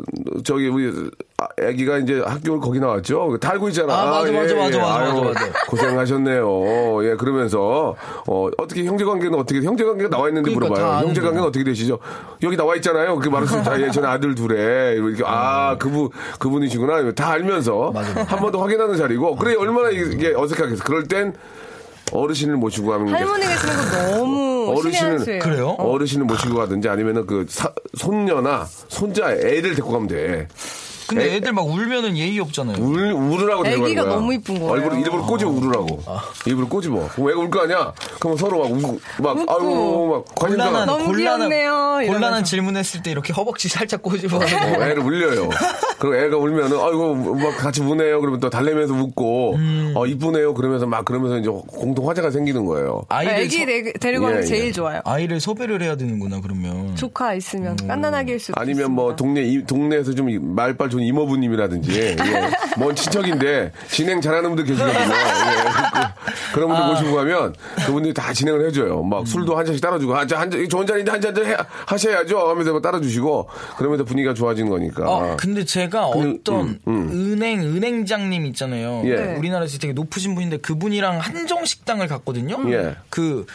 저기 우리 아, 애기가 이제 학교를 거기 나왔죠. 다 알고 있잖아. 아, 맞아, 맞아, 예, 맞아, 예. 맞아, 아유, 맞아, 맞아. 고생하셨네요. 예, 그러면서 어 어떻게 형제 관계는 어떻게 형제 관계가 나와 있는데 그러니까 다 물어봐요. 형제 관계는. 어떻게 되시죠? 여기 나와 있잖아요. 그렇게 말할 수 있죠. 예, 저는 아들 둘에 이렇게 아 그분 그분이시구나. 다 알면서 한 번 더 확인하는 자리고 그래 얼마나 이게 어색하겠어. 그럴 땐 어르신을 모시고 가는 게 할머니 계시는 거 너무 *laughs* 수예요. 그래요? 어르신을 모시고 가든지 아니면은 그 사- 손녀나 손자 애를 데리고 가면 돼. 근데 애- 애들 막 울면은 예의 없잖아요. 울, 울으라고 애기가 가는 거야. 너무 이쁜 거예요. 얼굴 일부러 꼬집어 울으라고. 일부러 꼬집어. 그럼 애가 울거 아니야? 그럼 서로 막 웃고, 막, 웃고. 아유, 막, 관심사. 곤란한 너무 곤란한 귀엽네요. 곤란한 질문했을 때 이렇게 허벅지 살짝 꼬집어. 어, 애를 울려요. 그리고 애가 울면은, 아이고, 막 같이 우네요. 그러면 또 달래면서 웃고, 음. 어, 이쁘네요. 그러면서 막, 그러면서 이제 공통 화제가 생기는 거예요. 아이를 애기 소- 데- 데리고 가는 예, 게 제일 예. 좋아요. 아이를 소배를 해야 되는구나 그러면. 조카 있으면 깐난하게 수 아니면 뭐 동네 이- 동네에서 좀 이- 말빨 좋은 이모부님이라든지 예, 먼 친척인데 진행 잘하는 분들 계시거든요. 예, 그, 그런 분들 모시고 가면 그분들이 다 진행을 해줘요. 막 술도 한 잔씩 따라주고 아, 한 잔, 좋은 잔인데 한잔 하셔야죠 하면서 막 따라주시고 그러면서 분위기가 좋아지는 거니까. 어, 근데 제가 그, 어떤 음, 은행 은행장님 있잖아요. 예. 네. 우리나라에서 되게 높으신 분인데 그분이랑 한정 식당을 갔거든요. 예. 그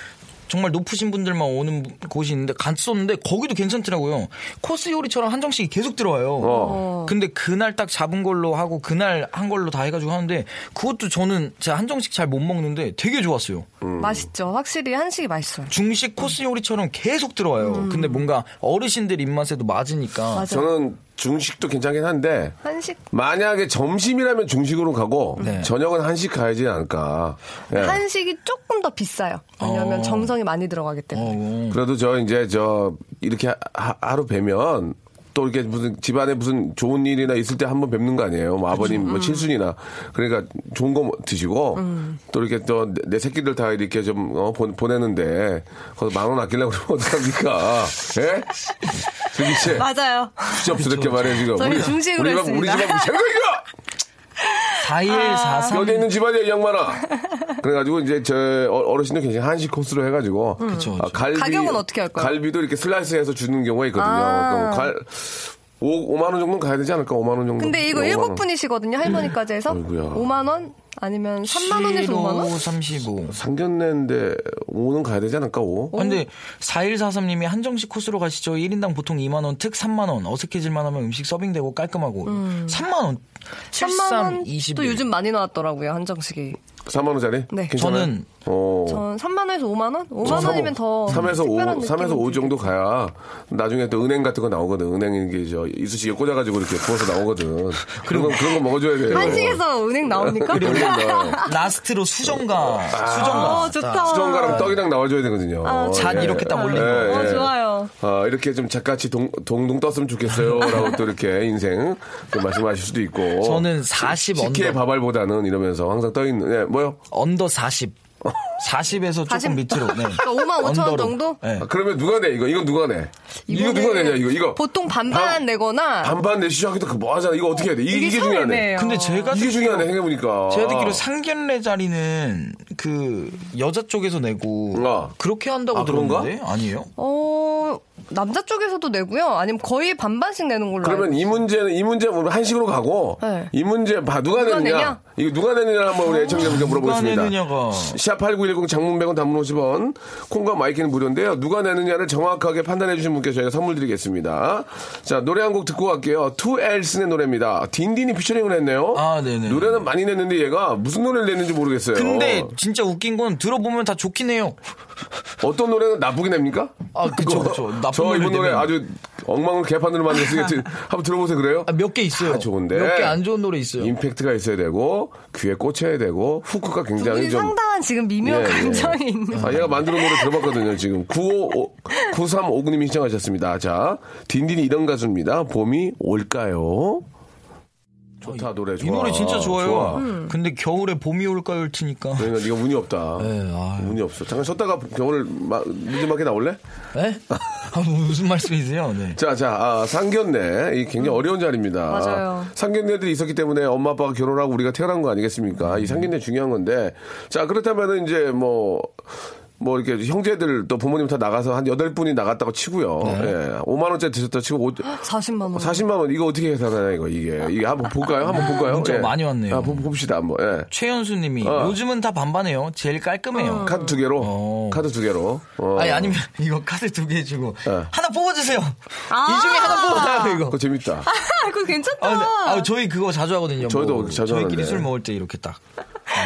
정말 높으신 분들만 오는 곳이 있는데 갔었는데 거기도 괜찮더라고요. 코스 요리처럼 한정식이 계속 들어와요. 어. 근데 그날 딱 잡은 걸로 하고 그날 한 걸로 다 해가지고 하는데 그것도 저는 제가 한정식 잘 못 먹는데 되게 좋았어요. 맛있죠. 확실히 한식이 맛있어요. 중식 코스 요리처럼 계속 들어와요. 근데 뭔가 어르신들 입맛에도 맞으니까. 맞아요. 저는 중식도 괜찮긴 한데 한식 만약에 점심이라면 중식으로 가고 네. 저녁은 한식 가야지 않을까. 예. 한식이 조금 더 비싸요. 왜냐하면 어. 정성이 많이 들어가기 때문에. 어, 그래도 저 이제 저 이렇게 하, 하루 뵈면 또 이렇게 무슨 집안에 무슨 좋은 일이나 있을 때 한 번 뵙는 거 아니에요. 뭐 아버님 뭐 칠순이나 그러니까 좋은 거 드시고 또 이렇게 또 내 새끼들 다 이렇게 좀 어, 보, 보내는데 거기 만원 아끼려고 그러면 *laughs* 어떡합니까? 예? 씨 *laughs* 맞아요. 수접스럽게 말해 지금. 저희 중식으로 우리 집 우리 했습니다. 집하고 생각이야. 4143. 여기 있는 집안이야 이 양반아. 그래가지고 이제 저 어- 어르신도 굉장히 한식 코스로 해가지고 그쵸, 아, 그쵸. 갈비 가격은 어떻게 할까요? 갈비도 이렇게 슬라이스 해서 주는 경우가 있거든요. 아. 그럼 갈 5, 5만 원 정도는 가야 되지 않을까? 5만 원 정도. 근데 이거 네, 5만 일곱 원. 분이시거든요. 할머니까지 해서 아이고야. 5만 원 아니면 3만 원에서 5만 원? 35. 상견례인데 5는 가야 되지 않을까? 5? 근데 4143님이 한정식 코스로 가시죠. 1인당 보통 2만 원, 특 3만 원. 어색해질만 하면 음식 서빙되고 깔끔하고. 3만 원. 3만 73, 원? 21. 또 요즘 많이 나왔더라고요. 한정식이. 4만 원짜리? 네. 괜찮아요? 저는 어. 전 3만 원에서 5만 원? 5만 원이면 더 3에서 5, 특별한 3에서 5 느낌은 정도 가야 나중에 또 은행 같은 거 나오거든. 은행 이게 저 이쑤시개 꽂아 가지고 이렇게 부어서 나오거든. *laughs* 그런 거, 그런 거 먹어 줘야 돼요. 한식에서 은행 나옵니까? 그리고 *laughs* last로 수정과. 수정과. 어, 좋다. 수정과랑 떡이랑 나와 줘야 되거든요. 아, 잣 예. 이렇게 딱 올린 거. 어, 좋아요. 아, 이렇게 좀 잣같이 동, 동동 떴으면 좋겠어요. 라고 또 이렇게 인생 좀 말씀하실 수도 있고. 저는 40 식혜 under. 밥알보다는 이러면서 항상 떠 있는, 예, 뭐요? under 40. 40에서 40? 조금 밑으로. 네. 그러니까 5만 5천 원. 정도? 네. 아, 그러면 누가 내, 이거? 이거 누가 내? 이거 누가 내냐, 이거? 이거. 보통 반반 반- 내거나 반반 내시죠 하기도 그 뭐하잖아. 이거 어떻게 해야 돼? 이게, 이게 중요하네. 근데 제가 이게 듣기로- 중요하네, 생각해 보니까. 제가 듣기로 상견례 자리는 그 여자 쪽에서 내고 어. 그렇게 한다고 아? 들었는데 아니에요? 어 남자 쪽에서도 내고요. 아니면 거의 반반씩 내는 걸로 그러면 알고 이 문제는 이 문제 뭐 한식으로 가고 네. 이 문제 봐 누가, 누가 내느냐 내냐? 이거 누가 내느냐 한번 우리 애청자분께 물어보겠습니다. 내느냐가. 샵8910 장문 100원 단문 50원 콩과 마이크는 무료인데요. 누가 내느냐를 정확하게 판단해 주신 분께 저희가 선물 드리겠습니다. 자 노래 한 곡 듣고 갈게요. 2LSON의 노래입니다. 딘딘이 피처링을 했네요. 아, 네네. 노래는 많이 냈는데 얘가 무슨 노래를 냈는지 모르겠어요. 근데 진짜 웃긴 건 들어보면 다 좋긴 해요. 어떤 노래는 나쁘게 냅니까? 아, 그쵸, 그쵸. *laughs* 나쁜 저 이번 노래. 아주 엉망을 개판으로 만들었으니까 *laughs* 한번 들어보세요. 그래요? 몇개 있어요. 다 좋은데. 몇 개 안 좋은 노래 있어요. 임팩트가 있어야 되고 귀에 꽂혀야 되고 후크가 굉장히 좀 상당한 지금 미묘한 예, 예. 감정이 있는. 아, 얘가 만드는 노래 들어봤거든요, 지금. 95, 9359님이 신청하셨습니다. 자, 딘딘이 이런 가수입니다. 봄이 올까요? 좋다 노래 좋아. 이 노래 진짜 좋아요. 좋아. 근데 겨울에 봄이 올까요 트니까. 그러니까 네가 운이 없다. 네. 운이 없어. 잠깐 쉬었다가 겨울을 마- 늦지막에 나올래? 네? 아, 무슨 말씀이세요? 네. 자, 자, 아, 상견례. 이 굉장히 어려운 자리입니다. 맞아요. 상견례들이 있었기 때문에 엄마 아빠가 결혼하고 우리가 태어난 거 아니겠습니까? 이 상견례 중요한 건데. 자, 그렇다면은 이제 뭐, 뭐 이렇게 형제들 또 부모님 다 나가서 한 여덟 분이 나갔다고 치고요. 네. 예. 5만 원짜리 드셨다 치고 오- 40만 원. 40만 원 이거 어떻게 계산하냐 이거 이게. 이게 한번 볼까요? 한번 볼까요? 문자가 많이 왔네요. 아, 보- 봅시다 한번. 예. 최현수 님이 어. 요즘은 다 반반해요. 제일 깔끔해요. 카드 두 개로. 어. 카드 두 개로. 어. 아니 아니면 *laughs* 이거 카드 두 개 주고 네. 하나 뽑아 주세요. 이 중에 하나 뽑아요 이거. 그거 재밌다. 아, 그거 괜찮다. 아, 근데, 아, 저희 그거 자주 하거든요. 저희도 뭐, 자주 저희끼리 하는데. 술 먹을 때 이렇게 딱.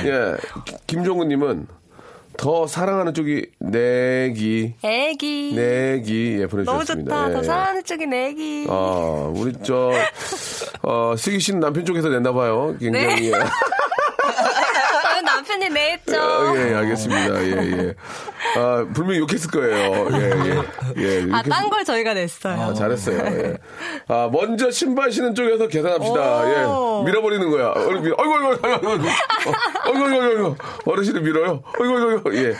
예. 김종훈님은 더 사랑하는 쪽이 내기. 애기. 내기 예 너무 보내주셨습니다. 좋다. 예, 더 예. 사랑하는 쪽이 애기. 아 우리 저 *laughs* 어, 슬기 씨는 남편 쪽에서 냈나 봐요. 굉장히. 예. *laughs* 아, 남편이 냈죠. 어, 예, 예, 알겠습니다. 예, 예. 아, 분명히 욕했을 거예요. 예, 예. 예, 아, 욕했- 딴걸 저희가 냈어요. 아, 잘했어요. 예. 아, 먼저 신발 신은 쪽에서 계산합시다. 오. 예. 밀어버리는 거야. 얼른 밀어. 어이구, 어이구, 어이구. 어이구, 어이구, 어이구, 어이구. 어르신을 밀어요. 어이구, 어이구, 어이구. 예.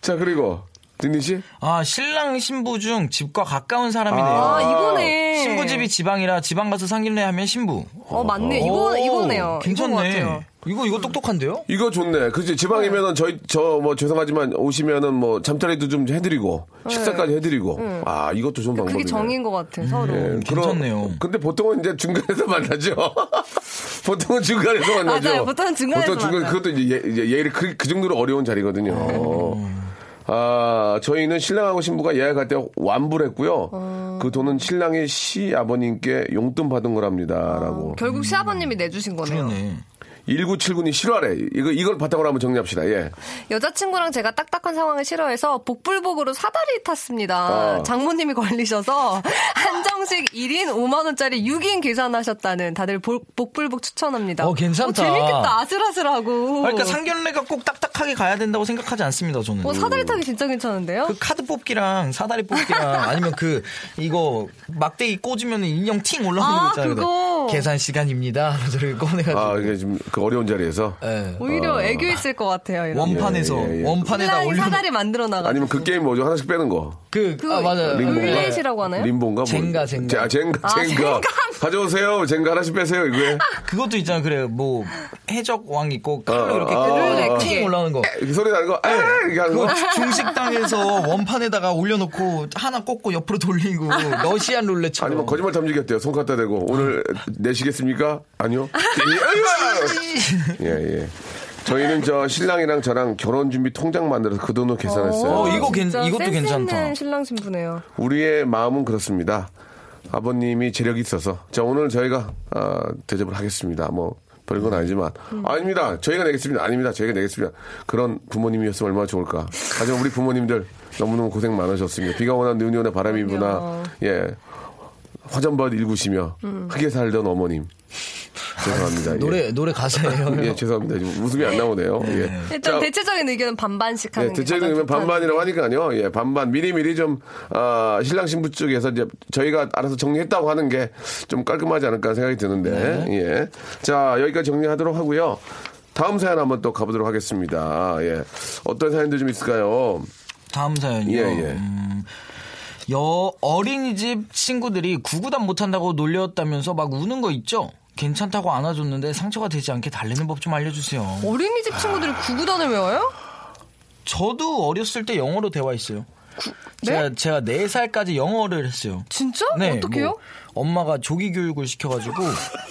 자, 그리고, 딘니 씨? 아 신랑 신부 중 집과 가까운 사람이네요. 아, 이거네. 신부 집이 지방이라 지방 가서 상견례 하면 신부. 어, 맞네. 이거, 오, 이거네요. 괜찮네. 같아요. 이거 이거 똑똑한데요? 이거 좋네. 그지 지방이면은 저희 저 뭐 죄송하지만 오시면은 뭐 잠자리도 좀 해드리고 식사까지 해드리고 아 이것도 좋은 방법이네. 그게 정인 것 같아, 서로. 예, 괜찮네요. 그럼- 근데 보통은 이제 중간에서 *laughs* 만나죠. *laughs* 보통은 중간에서 만나죠. 맞아요. 보통은 중간에서 보통 중간 만나요. 그것도 이제 예, 이제 예를 그, 그 정도로 어려운 자리거든요. 아, 저희는 신랑하고 신부가 예약할 때 완불 했고요. 어. 그 돈은 신랑의 시 아버님께 용돈 받은 거랍니다라고. 결국 시아버님이 내주신 거네요. 그러네. 1979니 실화래. 이거 이걸 바탕으로 한번 정리합시다. 예. 여자친구랑 제가 딱딱한 상황을 싫어해서 복불복으로 사다리 탔습니다. 어. 장모님이 걸리셔서 *laughs* 한정식 1인 5만원짜리 6인 계산하셨다는 다들 복, 복불복 추천합니다. 어, 괜찮다. 재밌겠다. 아슬아슬하고. 그러니까 상견례가 꼭 딱딱하게 가야 된다고 생각하지 않습니다. 저는. 어, 사다리 타기 진짜 괜찮은데요? 그 카드 뽑기랑 사다리 뽑기랑 *laughs* 아니면 그 이거 막대기 꽂으면 인형 팅 올라오는 아, 거 있잖아요. 그거. 계산 시간입니다. *laughs* 저를 꺼내가지고 아, 이게 지금 그 어려운 자리에서. 예. 오히려 애교 있을 것 같아요. 이런. 원판에서 예, 예, 예. 원판에다 올려 사다리 만들어 나가. 아니면 그 게임 뭐죠? 하나씩 빼는 거. 그 그거 아, 맞아요. 룰렛이라고 하나요? 림보인가? 뭐. 젠가, 젠가. 아, 젠가, 아, 젠가. 젠가. 가져오세요. 젠가 하나씩 빼세요, 이거에. 그것도 있잖아요. 그래 뭐 해적왕 있고 칼로 어, 이렇게 아, 팅 그게. 올라오는 거. 이 소리 나는 거, 아, 하는 거. 그거 중식당에서 *laughs* 원판에다가 올려놓고 하나 꽂고 옆으로 돌리고 러시안 룰렛처럼. 아니면 거짓말 탐지겠대요. 손 갖다 대고. 오늘 내시겠습니까? 아니요. 예, 예. 저희는 저 신랑이랑 저랑 결혼 준비 통장 만들어서 그 돈으로 계산했어요. 어, 이거 괜- 이것도 괜찮다. 신랑 신부네요. 우리의 마음은 그렇습니다. 아버님이 재력이 있어서. 자, 오늘 저희가, 아, 대접을 하겠습니다. 뭐, 별건 아니지만. 아닙니다. 저희가 내겠습니다. 아닙니다. 저희가 내겠습니다. 그런 부모님이었으면 얼마나 좋을까. 하지만 우리 부모님들 너무너무 고생 많으셨습니다. 비가 오나 눈이 오나 바람이 부나, 예. 화전밭 일구시며, 흙에 살던 어머님. 죄송합니다. *laughs* 예. 노래 노래 가사예요. *laughs* 예, 죄송합니다. 지금 웃음이 안 나오네요. 예. 일단 자, 대체적인 의견은 반반씩 하는 예, 가장 좋다는 반반이라고 하니까요. 예, 반반 미리 미리 좀 아, 신랑 신부 쪽에서 이제 저희가 알아서 정리했다고 하는 게 좀 깔끔하지 않을까 생각이 드는데. 예. 자, 여기까지 정리하도록 하고요. 다음 사연 한번 또 가보도록 하겠습니다. 예. 어떤 사연들 좀 있을까요? 다음 사연이요. 예, 예. 음, 여 어린이집 친구들이 구구단 못한다고 놀렸다면서 막 우는 거 있죠? 괜찮다고 안아줬는데 상처가 되지 않게 달래는 법 좀 알려주세요. 어린이집 친구들이 구구단을 외워요? 저도 어렸을 때 영어로 대화했어요. 네? 제가 제가 4살까지 영어를 했어요. 진짜? 네, 어떻게요? 뭐 엄마가 조기 교육을 시켜가지고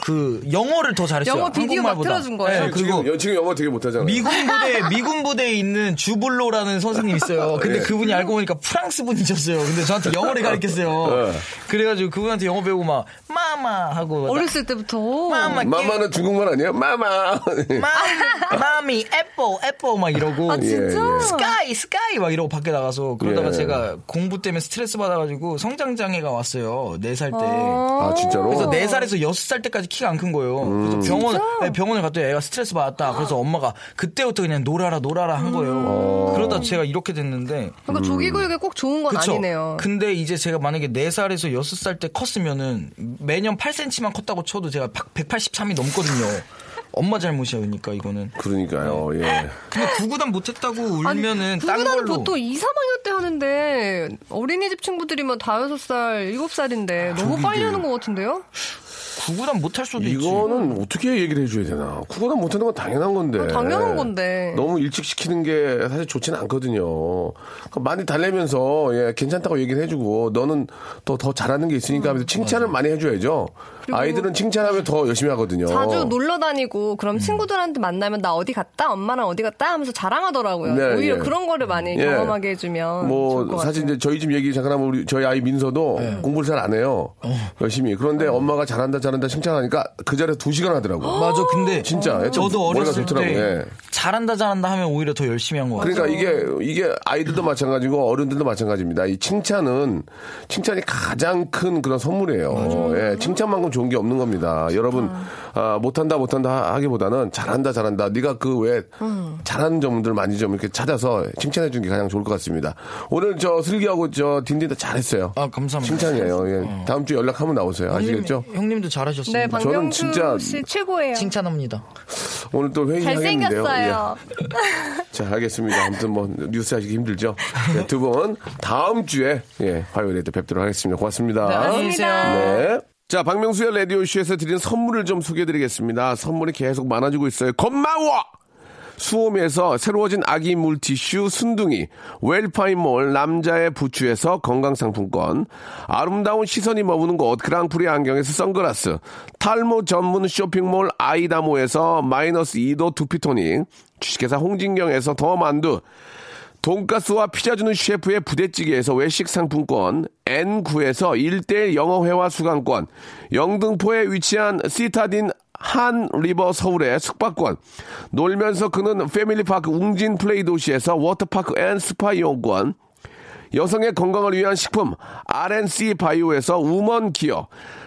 그 영어를 더 잘했어요. 영어 비디오 막. 틀어준 거예요? 네, 그리고 지금, 여- 지금 영어 되게 못하잖아요. 미군 부대 미군 부대에 있는 주블로라는 선생님 있어요. 근데 예. 그분이 알고 보니까 프랑스 분이셨어요. 근데 저한테 영어를 가르쳤어요. 예. 그래가지고 그분한테 영어 배우고 막 mama 하고 어렸을 때부터. mama mama는 중국말 아니에요? mama. 마, mommy apple apple 막 이러고 아, 진짜? 예, 예. sky sky 막 이러고 밖에 나가서 그러다가 예. 제가 공부 때문에 스트레스 받아가지고 성장 장애가 왔어요. 4살 때. 아, 진짜로? 그래서 4 살에서 6 살 때까지 키가 안 큰 거예요. 음. 그래서 병원, 네, 병원을 갔더니 애가 스트레스 받았다. 그래서 엄마가 그때부터 그냥 놀아라, 놀아라 한 거예요. 그러다 제가 이렇게 됐는데. 그러니까 조기 교육에 꼭 좋은 건 그쵸? 아니네요. 근데 이제 제가 만약에 4살에서 6살 때 컸으면은 매년 작년 8cm만 컸다고 쳐도 제가 183이 넘거든요. 엄마 잘못이야, 그러니까 이거는. 그러니까요. 예. 근데 구구단 못했다고 울면은 딴 구구단은 걸로. 보통 2, 3학년 때 하는데 어린이집 친구들이면 다여섯 살, 일곱 살인데 너무 빨리 하는 것 같은데요? 구구단 못할 수도 있지. 이거는 어떻게 얘기를 해줘야 되나? 쿠거단 못하는 건 당연한 건데. 어, 당연한 건데. 너무 일찍 시키는 게 사실 좋지는 않거든요. 그러니까 많이 달래면서 예, 괜찮다고 얘기를 해주고 너는 더, 더 잘하는 게 있으니까 하면서 칭찬을 많이 해줘야죠. 아이들은 칭찬하면 더 열심히 하거든요. 자주 놀러 다니고 그럼 친구들한테 만나면 나 어디 갔다? 엄마랑 어디 갔다? 하면서 자랑하더라고요. 네, 오히려 예. 그런 거를 많이 예. 경험하게 해주면 좋을 뭐것 사실 같아요. 이제 저희 집 얘기 잠깐 하면 우리 저희 아이 민서도 네. 공부를 잘 안 해요. 어. 열심히. 그런데 엄마가 잘한다 잘한다 칭찬하니까 그 자리에 두 시간 하더라고. 맞아, 근데 진짜. 애들 저도 머리가 어렸을 좋더라고요. 때 예. 잘한다 잘한다 하면 오히려 더 열심히 한 거 같아요. 그러니까 이게 이게 아이들도 마찬가지고 어른들도 마찬가지입니다. 이 칭찬은 칭찬이 가장 큰 그런 선물이에요. 예, 칭찬만큼 좋은 게 없는 겁니다. 여러분 아, 못한다 못한다 하기보다는 잘한다 잘한다. 네가 그 외에 잘하는 점들 많이 좀 이렇게 찾아서 칭찬해 주는 게 가장 좋을 것 같습니다. 오늘 저 슬기하고 저 딘딘 다 잘했어요. 아, 감사합니다. 칭찬이에요. 예. 다음 주에 연락 한번 나오세요. 아시겠죠? 형님, 형님도 잘하셨습니다. 네, 저는 진짜 씨 최고예요. 칭찬합니다. 오늘 또 회의 하겠는데요. 잘생겼어요. 예. *laughs* 자, 알겠습니다. 아무튼 뭐 뉴스 하시기 힘들죠. 네, 두분 다음 주에 예, 화요일에 또 뵙도록 하겠습니다. 고맙습니다. 네, 안녕히 계세요. 네. 자, 박명수의 라디오쇼에서 드린 선물을 좀 소개해드리겠습니다. 선물이 계속 많아지고 있어요. 고마워! 수홈에서 새로워진 아기 물티슈 순둥이, 웰파인몰 남자의 부추에서 건강상품권, 아름다운 시선이 머무는 곳 그랑프리 안경에서 선글라스, 탈모 전문 쇼핑몰 아이다모에서 마이너스 2도 두피토닉, 주식회사 홍진경에서 더 만두, 돈가스와 피자 주는 셰프의 부대찌개에서 외식 상품권, N9에서 1대1 영어회화 수강권, 영등포에 위치한 시타딘 한 리버 서울의 숙박권, 놀면서 크는 패밀리파크 웅진 플레이 도시에서 워터파크 and 스파 이용권, 여성의 건강을 위한 식품 RNC 바이오에서 우먼 기어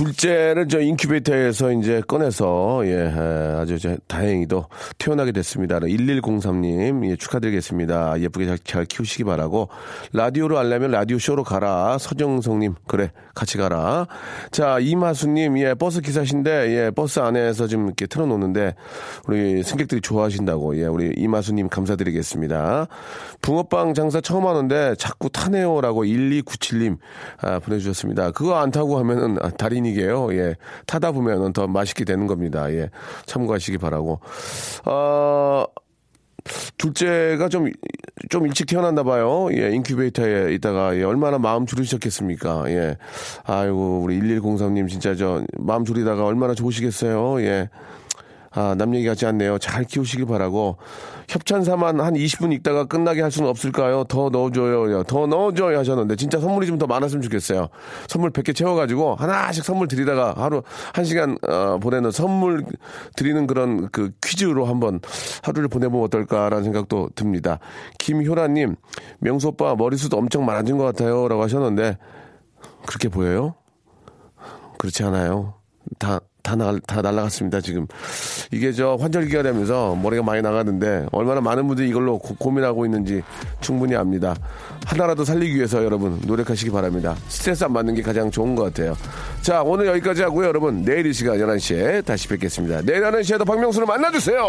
둘째를 저 인큐베이터에서 이제 꺼내서 예 에, 아주 저 다행히도 태어나게 됐습니다. 1103님 예, 축하드리겠습니다. 예쁘게 잘, 잘 키우시기 바라고 라디오로 알려면 라디오 쇼로 가라. 서정성님 그래 같이 가라. 자 이마수님 예 버스 기사신데 예 버스 안에서 지금 이렇게 틀어놓는데 우리 승객들이 좋아하신다고 예 우리 이마수님 감사드리겠습니다. 붕어빵 장사 처음 하는데 자꾸 타네요라고 1297님 아, 보내주셨습니다. 그거 안 타고 하면은 아, 달인이게요. 예 타다 보면은 더 맛있게 되는 겁니다. 예 참고하시기 바라고. 어. 둘째가 좀, 좀 일찍 태어났나 봐요. 예, 인큐베이터에 있다가, 예, 얼마나 마음 졸이셨겠습니까? 예. 아이고, 우리 1103님 진짜 저, 마음 졸이다가 얼마나 좋으시겠어요? 예. 아, 남 얘기 같지 않네요. 잘 키우시길 바라고. 협찬사만 한 20분 있다가 끝나게 할 수는 없을까요? 더 넣어줘요. 더 넣어줘요. 하셨는데, 진짜 선물이 좀 더 많았으면 좋겠어요. 선물 100개 채워가지고, 하나씩 선물 드리다가 하루, 한 시간, 어, 보내는 선물 드리는 그런 그 퀴즈로 한번 하루를 보내보면 어떨까라는 생각도 듭니다. 김효라님, 명수 오빠 머리숱 엄청 많아진 것 같아요. 라고 하셨는데, 그렇게 보여요? 그렇지 않아요. 다, 다, 나, 다 날라갔습니다, 지금. 이게 저 환절기가 되면서 머리가 많이 나가는데 얼마나 많은 분들이 이걸로 고, 민하고 있는지 충분히 압니다. 하나라도 살리기 위해서 여러분 노력하시기 바랍니다. 스트레스 안 받는 게 가장 좋은 것 같아요. 자, 오늘 여기까지 하고요. 여러분, 내일 이 시간 11시에 다시 뵙겠습니다. 내일 11시에도 박명수를 만나주세요!